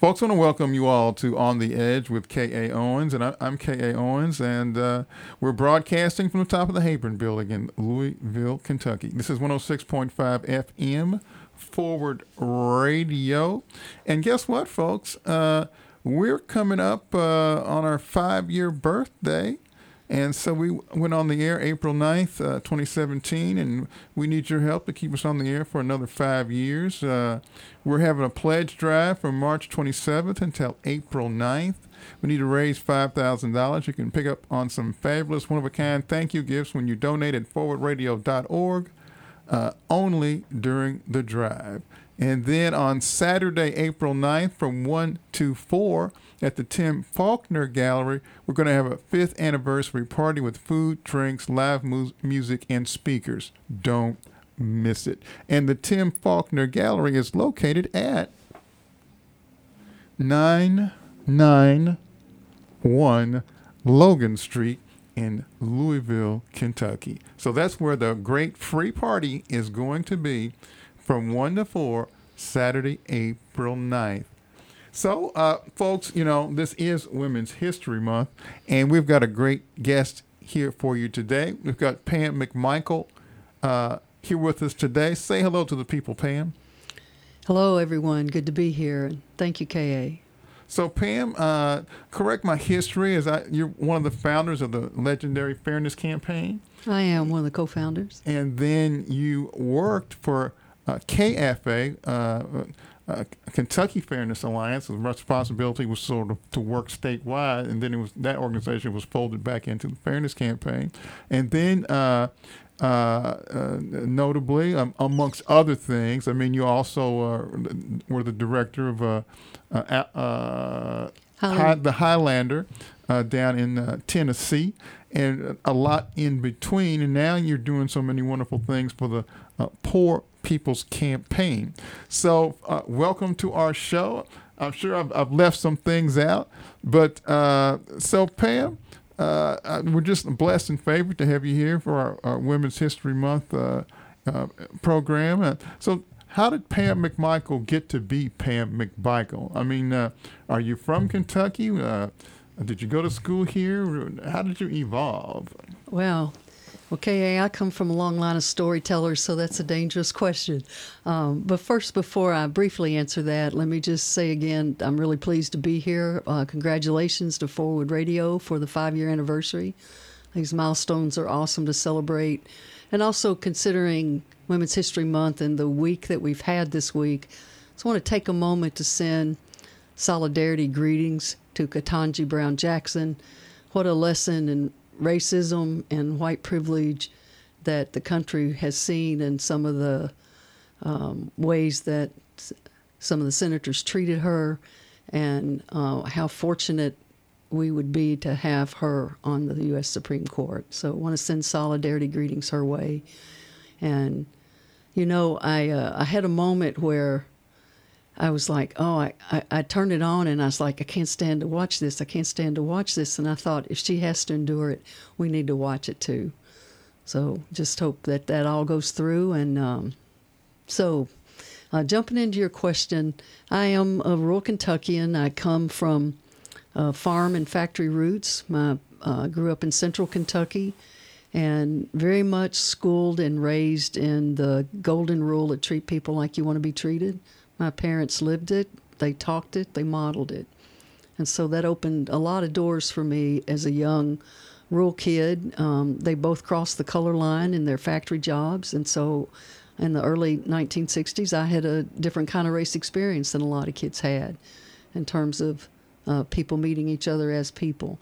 Folks, I want to welcome you all to On the Edge with K.A. Owens, and I, am K.A. Owens, and uh, we're broadcasting from the top of the Heyburn Building in Louisville, Kentucky. This is 106.5 FM Forward Radio. And guess what, folks? Uh, we're coming up uh, on our five year birthday. And so we went on the air April 9th, uh, 2017, and we need your help to keep us on the air for another five years. Uh, we're having a pledge drive from March 27th until April 9th. We need to raise $5,000. You can pick up on some fabulous one of a kind thank you gifts when you donate at forwardradio.org uh, only during the drive. And then on Saturday, April 9th from 1 to 4 at the Tim Faulkner Gallery, we're going to have a fifth anniversary party with food, drinks, live mu- music, and speakers. Don't miss it. And the Tim Faulkner Gallery is located at 991 Logan Street in Louisville, Kentucky. So that's where the great free party is going to be from 1 to 4, Saturday, April 9th. So, uh, folks, you know, this is Women's History Month, and we've got a great guest here for you today. We've got Pam McMichael uh, here with us today. Say hello to the people, Pam. Hello, everyone. Good to be here. Thank you, K.A. So, Pam, uh, correct my history. Is I you're one of the founders of the legendary Fairness Campaign? I am one of the co-founders. And then you worked for uh, KFA, uh, uh, Kentucky Fairness Alliance. The responsibility was sort of to work statewide, and then it was that organization was folded back into the Fairness Campaign, and then. Uh, uh, uh, notably, um, amongst other things, I mean, you also were the director of High, the Highlander down in Tennessee, and a lot in between. And now you're doing so many wonderful things for the uh, Poor People's Campaign. So, uh, welcome to our show. I'm sure I've, I've left some things out, but uh, so Pam, uh, uh, we're just blessed and favored to have you here for our, our Women's History Month uh, program. so, how did Pam McMichael get to be Pam McMichael? I mean, are you from Kentucky? did you go to school here? How did you evolve? Well, Okay, I come from a long line of storytellers, so that's a dangerous question. Um, but first, before I briefly answer that, let me just say again, I'm really pleased to be here. Uh, congratulations to Forward Radio for the five year anniversary. These milestones are awesome to celebrate. And also, considering Women's History Month and the week that we've had this week, I just want to take a moment to send solidarity greetings to Ketanji Brown Jackson. What a lesson in racism and white privilege that the country has seen and some of the um, ways that some of the senators treated her and uh, how fortunate we would be to have her on the U.S. Supreme Court. So I want to send solidarity greetings her way. And, you know, I, uh, I had a moment where I was like, oh, I, I, I, turned it on and I was like, I can't stand to watch this. I can't stand to watch this. And I thought, if she has to endure it, we need to watch it too. So just hope that that all goes through. And um, so, uh, jumping into your question, I am a rural Kentuckian. I come from uh, farm and factory roots. I uh, grew up in central Kentucky and very much schooled and raised in the golden rule to treat people like you want to be treated. My parents lived it, they talked it, they modeled it. And so that opened a lot of doors for me as a young rural kid. Um, they both crossed the color line in their factory jobs. And so in the early 1960s, I had a different kind of race experience than a lot of kids had in terms of uh, people meeting each other as people.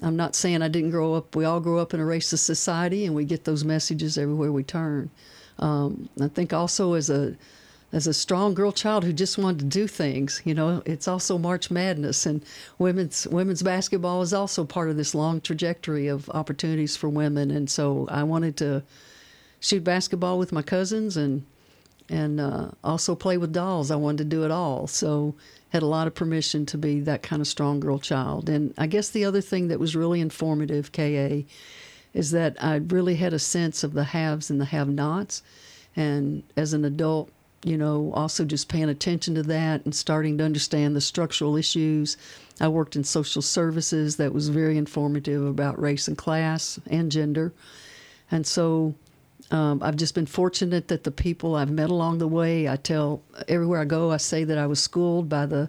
I'm not saying I didn't grow up, we all grow up in a racist society and we get those messages everywhere we turn. Um, I think also as a as a strong girl child who just wanted to do things. You know, it's also March Madness, and women's women's basketball is also part of this long trajectory of opportunities for women. And so I wanted to shoot basketball with my cousins and and uh, also play with dolls. I wanted to do it all. So had a lot of permission to be that kind of strong girl child. And I guess the other thing that was really informative, Ka, is that I really had a sense of the haves and the have-nots. And as an adult, you know, also just paying attention to that and starting to understand the structural issues. I worked in social services that was very informative about race and class and gender. And so um, I've just been fortunate that the people I've met along the way, I tell everywhere I go, I say that I was schooled by the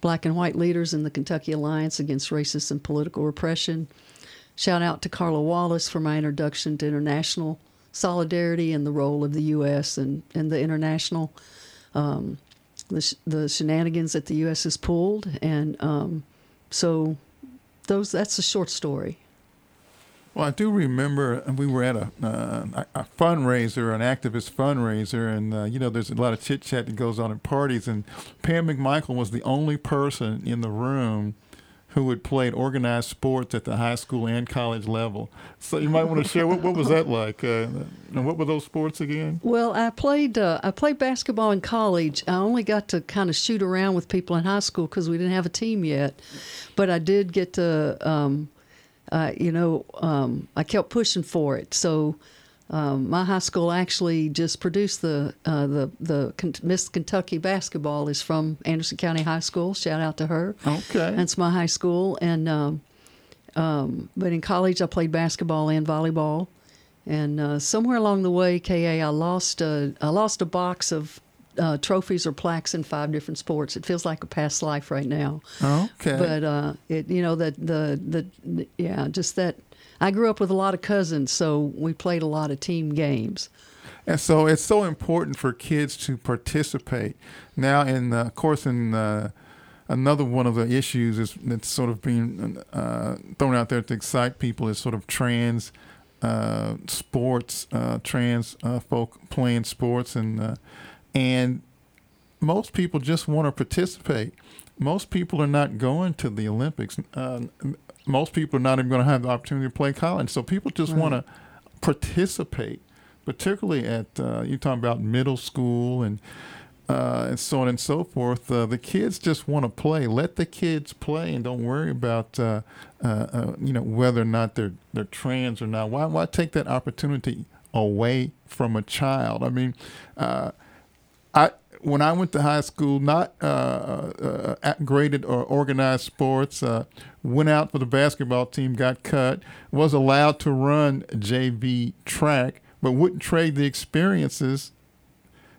black and white leaders in the Kentucky Alliance Against Racist and Political Repression. Shout out to Carla Wallace for my introduction to international solidarity and the role of the U.S. and, and the international, um, the, the shenanigans that the U.S. has pulled. And um, so those that's a short story. Well, I do remember we were at a, uh, a fundraiser, an activist fundraiser, and uh, you know, there's a lot of chit chat that goes on at parties. And Pam McMichael was the only person in the room who had played organized sports at the high school and college level. So you might want to share what, what was that like? Uh, and what were those sports again? Well, I played uh, I played basketball in college. I only got to kind of shoot around with people in high school because we didn't have a team yet, but I did get to. Um, uh, you know, um, I kept pushing for it. So um, my high school actually just produced the uh, the the Miss Kentucky basketball is from Anderson County High School. Shout out to her. Okay, that's my high school. And um, um but in college, I played basketball and volleyball. And uh, somewhere along the way, Ka, I lost a I lost a box of uh, trophies or plaques in five different sports. It feels like a past life right now. Okay. But uh, it, you know, that the, the the yeah, just that. I grew up with a lot of cousins, so we played a lot of team games. And so it's so important for kids to participate. Now, in of course, in uh, another one of the issues is that's sort of being uh, thrown out there to excite people is sort of trans uh, sports, uh, trans uh, folk playing sports, and uh, and most people just want to participate. Most people are not going to the Olympics. Most people are not even going to have the opportunity to play college. So people just right. want to participate, particularly at uh, you're talking about middle school and uh, and so on and so forth. Uh, the kids just want to play. Let the kids play, and don't worry about uh, uh, uh, you know whether or not they're they're trans or not. Why why take that opportunity away from a child? I mean I when I went to high school, not uh, uh, uh, graded or organized sports. Uh, went out for the basketball team, got cut. Was allowed to run JV track, but wouldn't trade the experiences.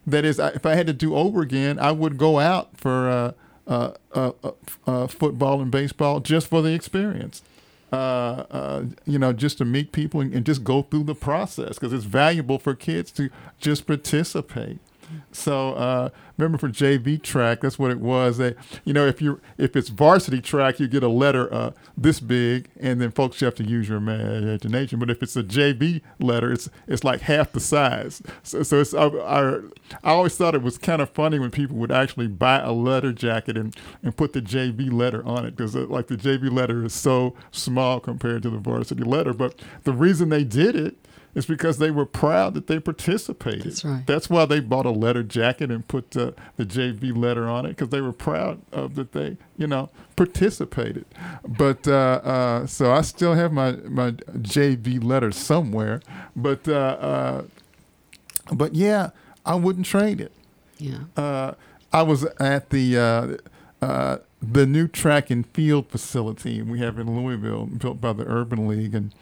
That is, if I had to do over again, I would go out for uh, uh, football and baseball just for the experience. you know, just to meet people and, and just go through the process because it's valuable for kids to just participate. So uh, remember for JV track, that's what it was. That you know, if you if it's varsity track, you get a letter uh, this big, and then folks you have to use your imagination. But if it's a JV letter, it's it's like half the size. So, so it's I, I, I always thought it was kind of funny when people would actually buy a letter jacket and and put the JV letter on it because uh, like the JV letter is so small compared to the varsity letter. But the reason they did it it's because they were proud that they participated. That's right. That's why they bought a letter jacket and put uh, the JV letter on it because they were proud of that they, you know, participated. But uh, uh, so I still have my my JV letter somewhere. But uh, uh, but yeah, I wouldn't trade it. Yeah. Uh, I was at the the new track and field facility we have in Louisville, built by the Urban League, and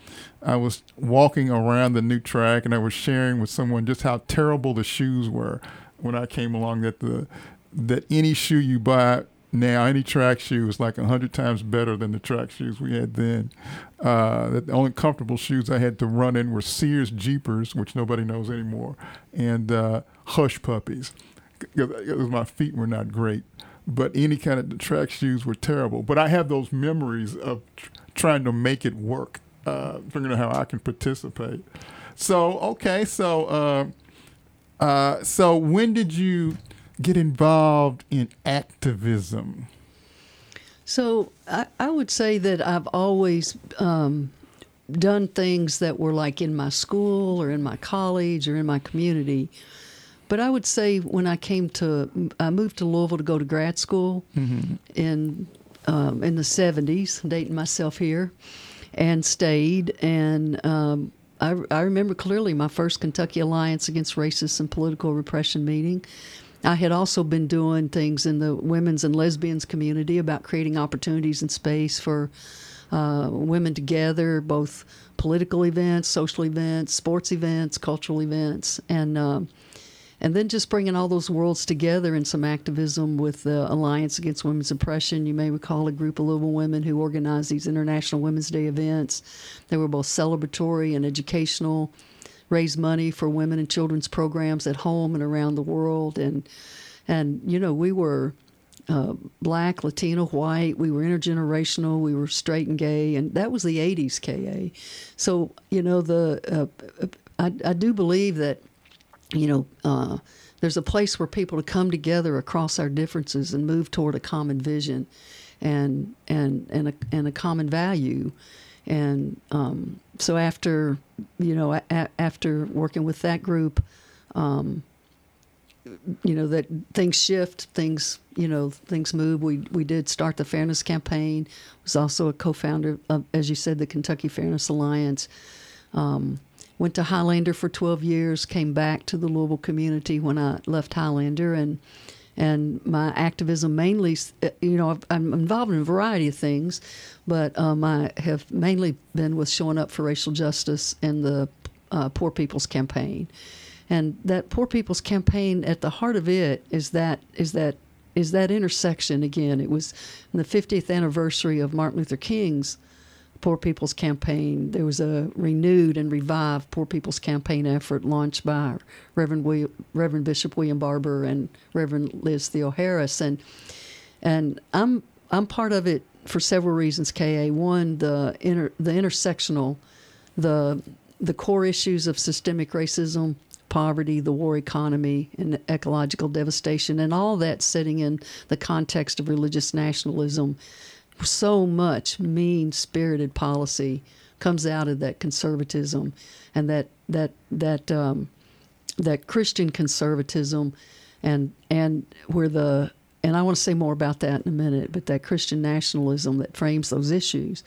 I was walking around the new track, and I was sharing with someone just how terrible the shoes were when I came along. That the that any shoe you buy now, any track shoe is like a hundred times better than the track shoes we had then. Uh, that the only comfortable shoes I had to run in were Sears Jeepers, which nobody knows anymore, and uh, Hush Puppies. Because my feet were not great but any kind of track shoes were terrible. But I have those memories of tr- trying to make it work, uh, figuring out how I can participate. So okay, so uh, uh, so when did you get involved in activism? So I, I would say that I've always um, done things that were like in my school or in my college or in my community but I would say when I came to, I moved to Louisville to go to grad school mm-hmm. in um, in the '70s, dating myself here, and stayed. And um, I, I remember clearly my first Kentucky Alliance Against Racist and Political Repression meeting. I had also been doing things in the women's and lesbians community about creating opportunities and space for uh, women together, both political events, social events, sports events, cultural events, and um, and then just bringing all those worlds together in some activism with the Alliance Against Women's Oppression. You may recall a group of Louisville women who organized these International Women's Day events. They were both celebratory and educational, raise money for women and children's programs at home and around the world, and and you know we were. Uh, black, Latino, white. We were intergenerational. We were straight and gay, and that was the '80s KA. So you know the uh, I, I do believe that you know, uh, there's a place where people to come together across our differences and move toward a common vision, and and and a and a common value, and um, so after you know a, after working with that group, um, you know that things shift, things you know things move. We we did start the Fairness Campaign. Was also a co-founder of, as you said, the Kentucky Fairness Alliance. Um, went to Highlander for 12 years, came back to the Louisville community when I left Highlander, and and my activism mainly, you know, I'm involved in a variety of things, but um, I have mainly been with showing up for racial justice and the uh, Poor People's Campaign, and that Poor People's Campaign at the heart of it is that is that is that intersection again. It was the 50th anniversary of Martin Luther King's Poor People's Campaign. There was a renewed and revived Poor People's Campaign effort launched by Reverend Reverend Bishop William Barber and Reverend Liz Theoharis, and and I'm I'm part of it for several reasons. Ka one the inter, the intersectional, the the core issues of systemic racism, poverty, the war economy, and ecological devastation, and all that setting in the context of religious nationalism so much mean spirited policy comes out of that conservatism and that that that um, that Christian conservatism and and where the and I want to say more about that in a minute, but that Christian nationalism that frames those issues,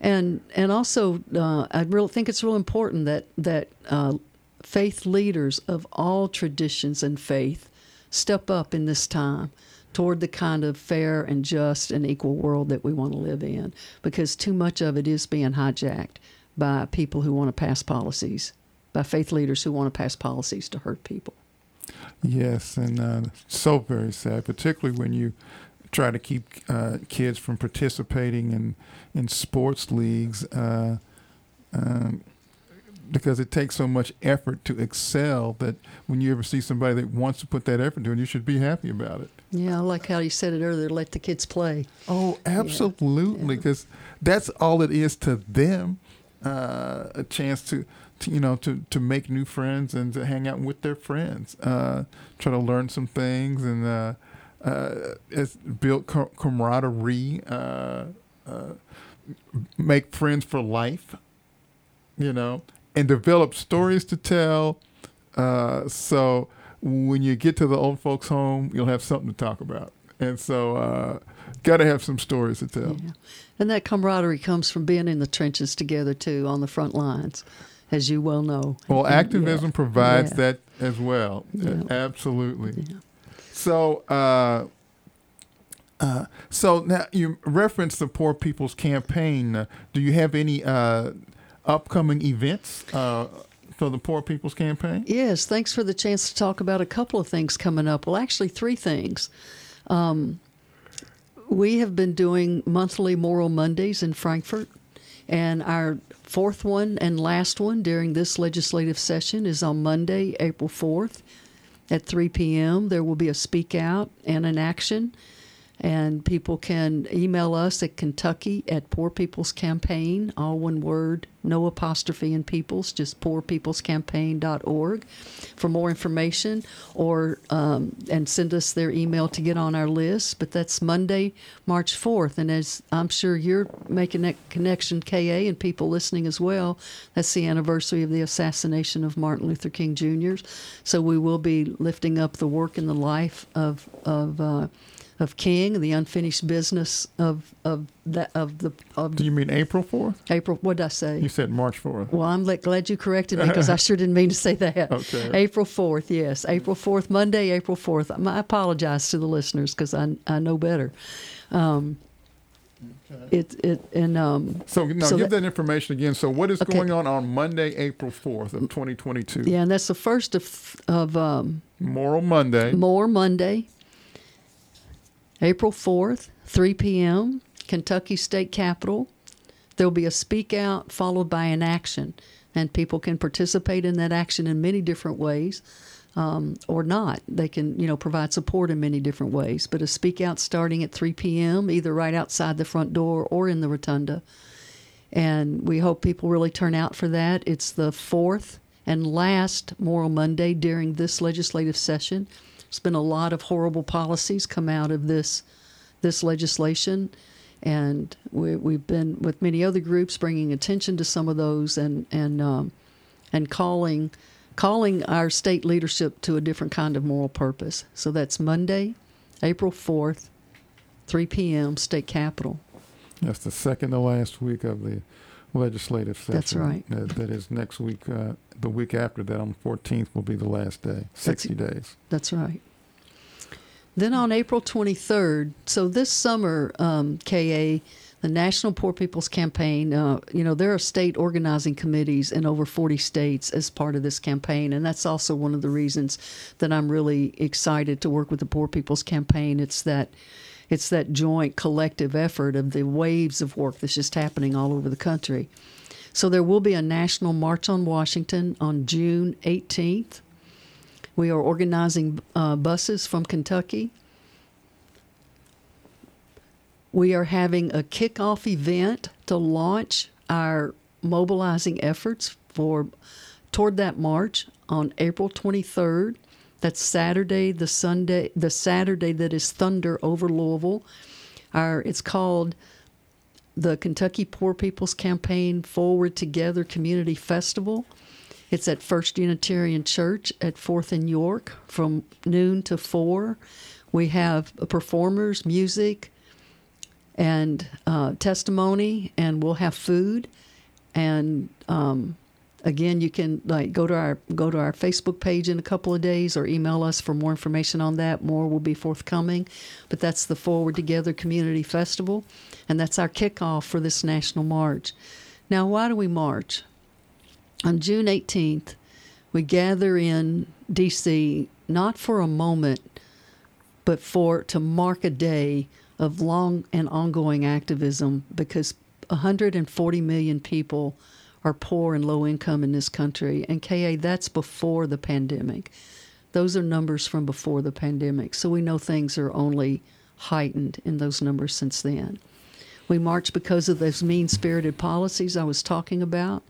and and also uh, I really think it's real important that that uh, faith leaders of all traditions and faith step up in this time toward the kind of fair and just and equal world that we want to live in because too much of it is being hijacked by people who want to pass policies, by faith leaders who want to pass policies to hurt people. Yes, and uh, so very sad, particularly when you try to keep uh, kids from participating in in sports leagues. Uh, um, because it takes so much effort to excel that when you ever see somebody that wants to put that effort into it, you should be happy about it. Yeah, I like how you said it earlier. Let the kids play. Oh, absolutely, because yeah. that's all it is to them. Uh, a chance to, to, you know, to to make new friends and to hang out with their friends. Uh, try to learn some things and uh, uh build camaraderie. Uh, uh, make friends for life. You know, and develop stories to tell. Uh, so when you get to the old folks' home, you'll have something to talk about. And so, uh, got to have some stories to tell. Yeah. And that camaraderie comes from being in the trenches together too, on the front lines, as you well know. Well, activism yeah. provides yeah. that as well. Absolutely. So, uh, uh, so now you referenced the Poor People's Campaign. Do you have any uh, upcoming events uh, for the Poor People's Campaign? Yes, thanks for the chance to talk about a couple of things coming up. Well, actually, three things. Um, we have been doing monthly Moral Mondays in Frankfort, and our fourth one and last one during this legislative session is on Monday, April 4th at 3 p.m. There will be a speak out and an action and people can email us at Kentucky at Poor People's Campaign, all one word, no apostrophe in peoples, just poorpeoplescampaign.org for more information or um, and send us their email to get on our list. But that's Monday, March 4th. And as I'm sure you're making that connection, KA, and people listening as well, that's the anniversary of the assassination of Martin Luther King Jr. So we will be lifting up the work and the life of, of uh, of King, the unfinished business of of that of the of Do you mean April 4th? April. What did I say? You said March 4th. Well, I'm glad you corrected me because I sure didn't mean to say that. Okay. April 4th, yes. April 4th, Monday, April 4th. Um, I apologize to the listeners because I, I know better. Um, it, it, and, um, So, no, So give that- that information again. So, what is Okay. going on on Monday, April 4th of 2022? yeah, and that's the first of, of um, Moral Monday. more Monday, April 4th, 3 p.m., Kentucky State Capitol. There'll be a speak out followed by an action, and people can participate in that action in many different ways. Um, or not. They can, you know, provide support in many different ways. But a speak out starting at 3 p.m., either right outside the front door or in the rotunda. And we hope people really turn out for that. It's the fourth and last Moral Monday during this legislative session. There's been a lot of horrible policies come out of this this legislation, and we, we've been with many other groups bringing attention to some of those and and um, and calling calling our state leadership to a different kind of moral purpose. So that's Monday, April fourth, 3 p.m. State Capitol. That's the second to last week of the legislative session. That's right. That, that is next week. Uh, the week after that, on the 14th, will be the last day. 60 days. That's right. Then on April 23rd, so this summer, um, KA, the National Poor People's Campaign, uh, you know, there are state organizing committees in over 40 states as part of this campaign. And that's also one of the reasons that I'm really excited to work with the Poor People's Campaign. It's that. It's that joint collective effort of the waves of work that's just happening all over the country. So there will be a national march on Washington on June 18th. We are organizing uh, buses from Kentucky. We are having a kickoff event to launch our mobilizing efforts for toward that march on April 23rd. That's Saturday, the Sunday, the Saturday that is thunder over Louisville. Our it's called the Kentucky Poor People's Campaign Forward Together Community Festival. It's at First Unitarian Church at Fourth and York from noon to four. We have performers, music, and uh, testimony, and we'll have food. And um, again, you can like go to our go to our Facebook page in a couple of days, or email us for more information on that. More will be forthcoming. But that's the Forward Together Community Festival, and that's our kickoff for this national march. Now, why do we march? On June 18th, we gather in D.C. not for a moment, but for to mark a day of long and ongoing activism because 140 million people are poor and low income in this country. And KA, that's before the pandemic. Those are numbers from before the pandemic. So we know things are only heightened in those numbers since then. We march because of those mean spirited policies I was talking about.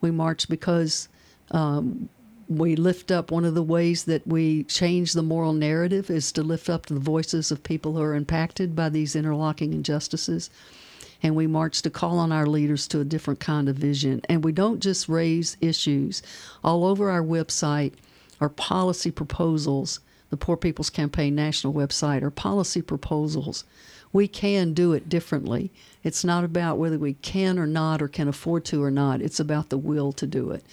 We march because um, we lift up one of the ways that we change the moral narrative is to lift up the voices of people who are impacted by these interlocking injustices. And we march to call on our leaders to a different kind of vision. And we don't just raise issues. All over our website are policy proposals. The Poor People's Campaign national website are policy proposals. We can do it differently. It's not about whether we can or not or can afford to or not. It's about the will to do it.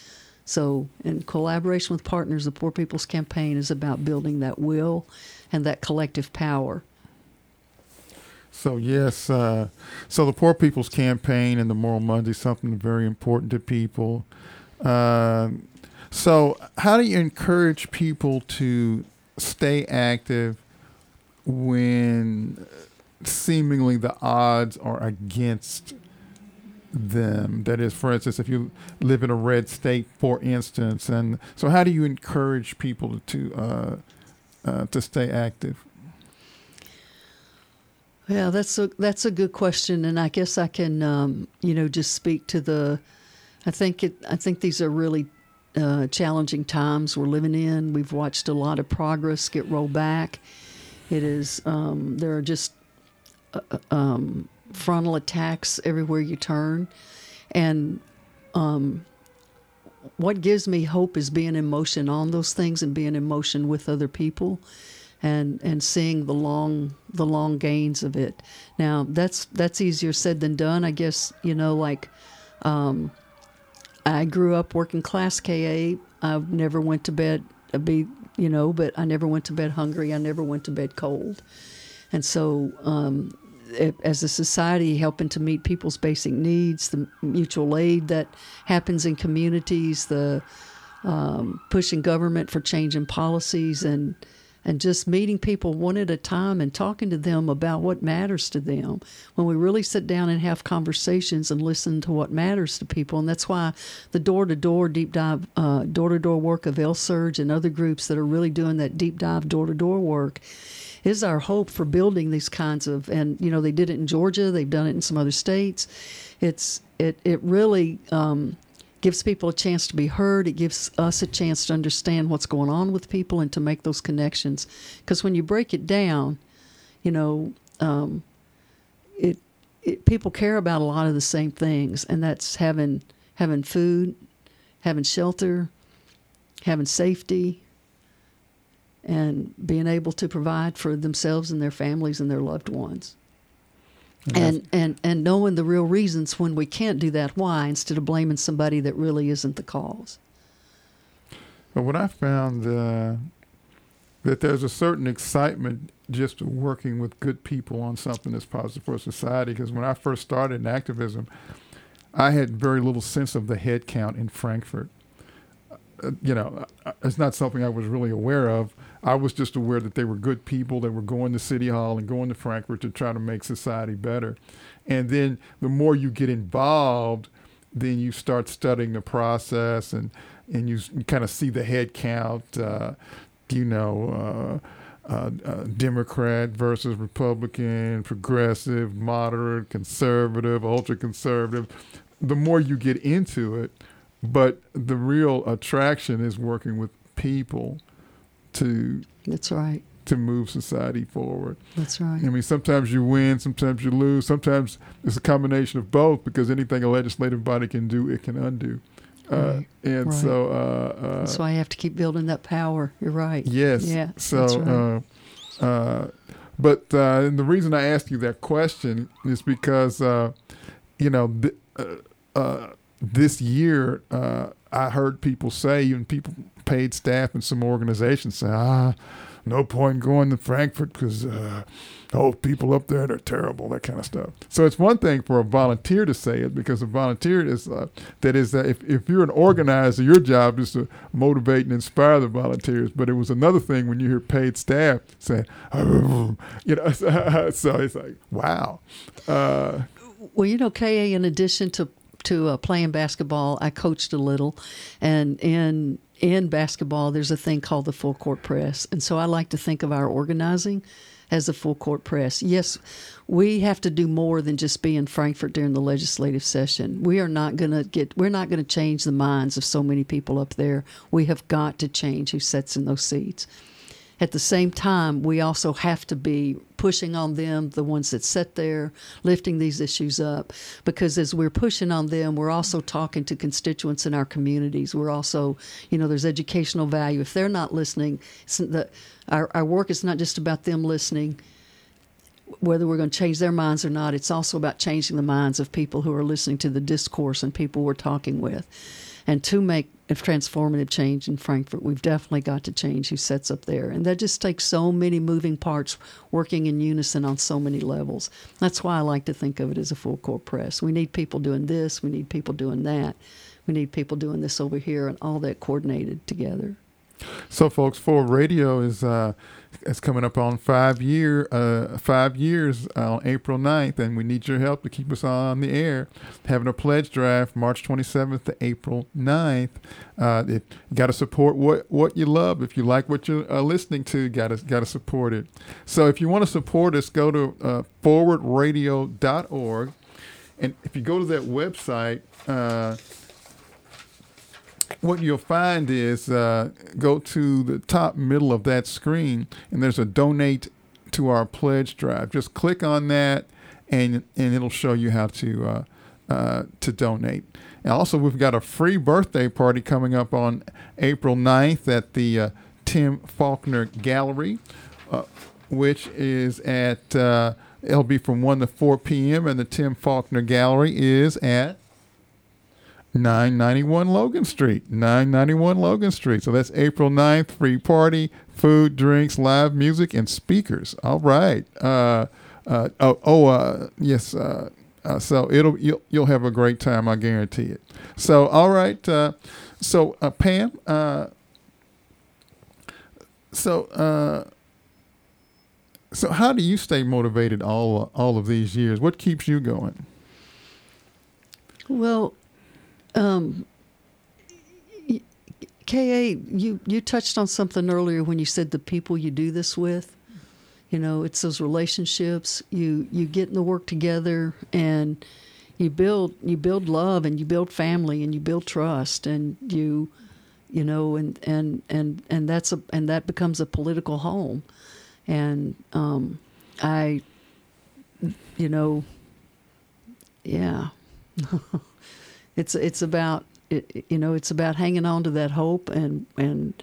So, in collaboration with partners, the Poor People's Campaign is about building that will and that collective power. So yes, uh, so the Poor People's Campaign and the Moral Monday is something very important to people. Uh, so how do you encourage people to stay active when seemingly the odds are against them? That is, for instance, if you live in a red state, for instance, and so how do you encourage people to uh, uh, to stay active? Yeah, that's a that's a good question, and I guess I can um, you know just speak to the. I think it. I think these are really uh, challenging times we're living in. We've watched a lot of progress get rolled back. It is um, there are just uh, um, frontal attacks everywhere you turn, and um, what gives me hope is being in motion on those things and being in motion with other people. And and seeing the long the long gains of it. Now that's that's easier said than done. I guess you know like. Um, I grew up working class KA. I never went to bed, uh, be you know, but I never went to bed hungry. I never went to bed cold, and so um, it, as a society, helping to meet people's basic needs, the mutual aid that happens in communities, the um, pushing government for changing policies, and and just meeting people one at a time and talking to them about what matters to them. When we really sit down and have conversations and listen to what matters to people, and that's why the door to door deep dive, door to door work of LSURJ and other groups that are really doing that deep dive door to door work is our hope for building these kinds of and you know they did it in Georgia they've done it in some other states it's it it really um, gives people a chance to be heard. It gives us a chance to understand what's going on with people and to make those connections. Because when you break it down, you know, um, it, it people care about a lot of the same things, and that's having having food, having shelter, having safety, and being able to provide for themselves and their families and their loved ones and and and knowing the real reasons when we can't do that why instead of blaming somebody that really isn't the cause. But what i found uh, that there's a certain excitement just working with good people on something that's positive for society because when i first started in activism i had very little sense of the head count in frankfort uh, you know, uh, it's not something I was really aware of. I was just aware that they were good people that were going to City Hall and going to Frankfort to try to make society better. And then the more you get involved, then you start studying the process and, and you, kind of see the head count, uh, you know, uh, uh, uh, Democrat versus Republican, progressive, moderate, conservative, ultra conservative. The more you get into it, but the real attraction is working with people to that's right to move society forward. That's right. I mean, sometimes you win, sometimes you lose, sometimes it's a combination of both because anything a legislative body can do, it can undo. Uh, right. and right. so uh, uh, why I have to keep building that power. You're right. Yes. Yeah. So, right. Uh, uh, but uh, and the reason I asked you that question is because you know. Th- this year, uh, I heard people say, even people, paid staff in some organizations say, ah, no point going to Frankfort because uh, oh, people up there they're terrible, that kind of stuff. So it's one thing for a volunteer to say it because a volunteer is uh, that is that if, if you're an organizer, your job is to motivate and inspire the volunteers. But it was another thing when you hear paid staff saying, you know, so it's like wow. Uh, well, you know, KA, in addition to to uh, playing basketball, I coached a little, and in in basketball, there's a thing called the full court press, and so I like to think of our organizing as a full court press. Yes, we have to do more than just be in Frankfort during the legislative session. We are not going to get we're not going to change the minds of so many people up there. We have got to change who sits in those seats at the same time, we also have to be pushing on them, the ones that sit there, lifting these issues up. Because as we're pushing on them, we're also talking to constituents in our communities. We're also, you know, there's educational value. If they're not listening, the, our, our work is not just about them listening whether we're going to change their minds or not, it's also about changing the minds of people who are listening to the discourse and people we're talking with. And to make a transformative change in Frankfort, we've definitely got to change who sets up there. And that just takes so many moving parts working in unison on so many levels. That's why I like to think of it as a full court press. We need people doing this, we need people doing that, we need people doing this over here, and all that coordinated together. So, folks, Forward Radio is uh, it's coming up on five year uh, five years on April 9th, and we need your help to keep us on the air. Having a pledge drive March 27th to April 9th. Uh, it, got to support what what you love. If you like what you're uh, listening to, got to got to support it. So, if you want to support us, go to uh, forwardradio.org, and if you go to that website uh, what you'll find is uh, go to the top middle of that screen and there's a donate to our pledge drive. Just click on that and and it'll show you how to uh, uh, to donate. And also, we've got a free birthday party coming up on April 9th at the uh, Tim Faulkner Gallery. uh, which is at uh, it'll be from one to four p.m. and the Tim Faulkner Gallery is at 991 Logan Street. 991 Logan Street. So that's April 9th. Free party, food, drinks, live music, and speakers. All right. Uh, uh, oh, oh uh, yes. Uh, uh, so it'll you'll, you'll have a great time. I guarantee it. So all right. Uh, so uh, Pam. Uh, so uh, so how do you stay motivated all all of these years? What keeps you going? Well, um, Ka, you you touched on something earlier when you said the people you do this with. You know, it's those relationships. You you get in the work together and you build you build love and you build family and you build trust and you you know and and and and that's a and that becomes a political home and um i you know yeah it's it's about it, you know it's about hanging on to that hope and and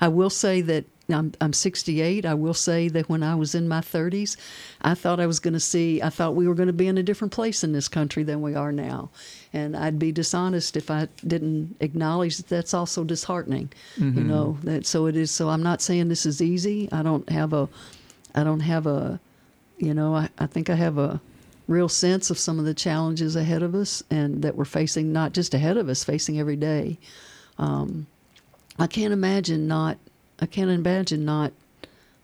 I will say that I'm I'm 68. I will say that when I was in my 30s, I thought I was going to see. I thought we were going to be in a different place in this country than we are now, and I'd be dishonest if I didn't acknowledge that that's also disheartening. You mm-hmm. know that so it is. So I'm not saying this is easy. I don't have a, I don't have a, you know I, I think I have a real sense of some of the challenges ahead of us and that we're facing not just ahead of us facing every day. Um, i can't imagine not i can't imagine not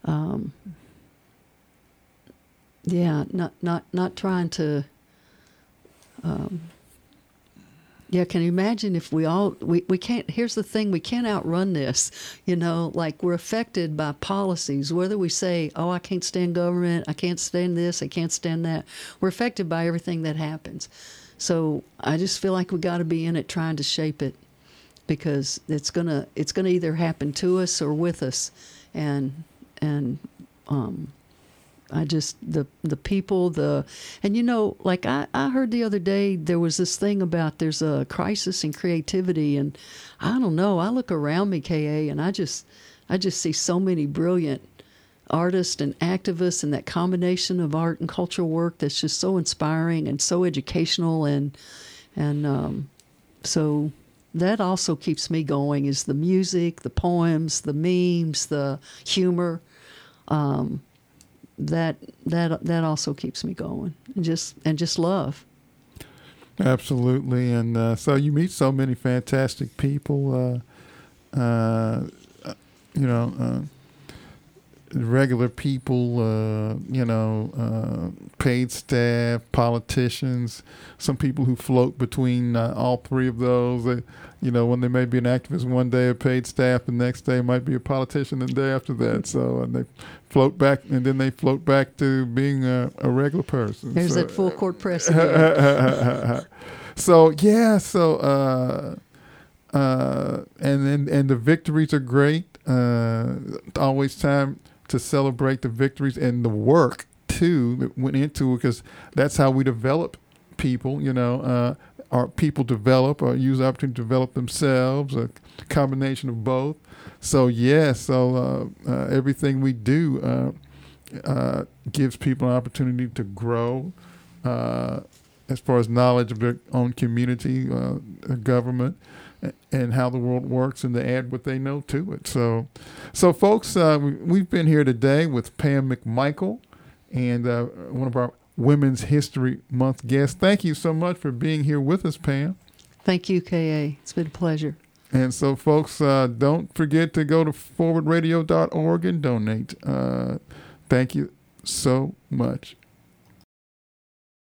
um, yeah not not not trying to um, yeah, can you imagine if we all we, we can't here's the thing, we can't outrun this. You know, like we're affected by policies, whether we say, Oh, I can't stand government, I can't stand this, I can't stand that. We're affected by everything that happens. So I just feel like we gotta be in it trying to shape it because it's gonna it's gonna either happen to us or with us. And and um I just the the people the and you know like I, I heard the other day there was this thing about there's a crisis in creativity and I don't know I look around me Ka and I just I just see so many brilliant artists and activists and that combination of art and cultural work that's just so inspiring and so educational and and um, so that also keeps me going is the music the poems the memes the humor um, that that that also keeps me going and just and just love Absolutely, and uh, so you meet so many fantastic people. Uh, uh, you know, uh, regular people. Uh, you know, uh, paid staff, politicians. Some people who float between uh, all three of those. They, you know, when they may be an activist one day, a paid staff, the next day might be a politician, and the day after that. So, and they float back, and then they float back to being a, a regular person. there's so, that full court press so yeah, so uh, uh, and then and the victories are great. Uh, always time to celebrate the victories and the work too that went into it because that's how we develop people. You know, uh, our people develop or use the opportunity to develop themselves. A combination of both. So yeah, so uh, uh, everything we do uh, uh, gives people an opportunity to grow uh, as far as knowledge of their own community, uh, government, and how the world works, and to add what they know to it. So, so folks, uh, we, we've been here today with Pam McMichael, and uh, one of our Women's History Month guests. Thank you so much for being here with us, Pam. Thank you, Ka. It's been a pleasure. And so, folks, uh, don't forget to go to forwardradio.org and donate. Uh, thank you so much.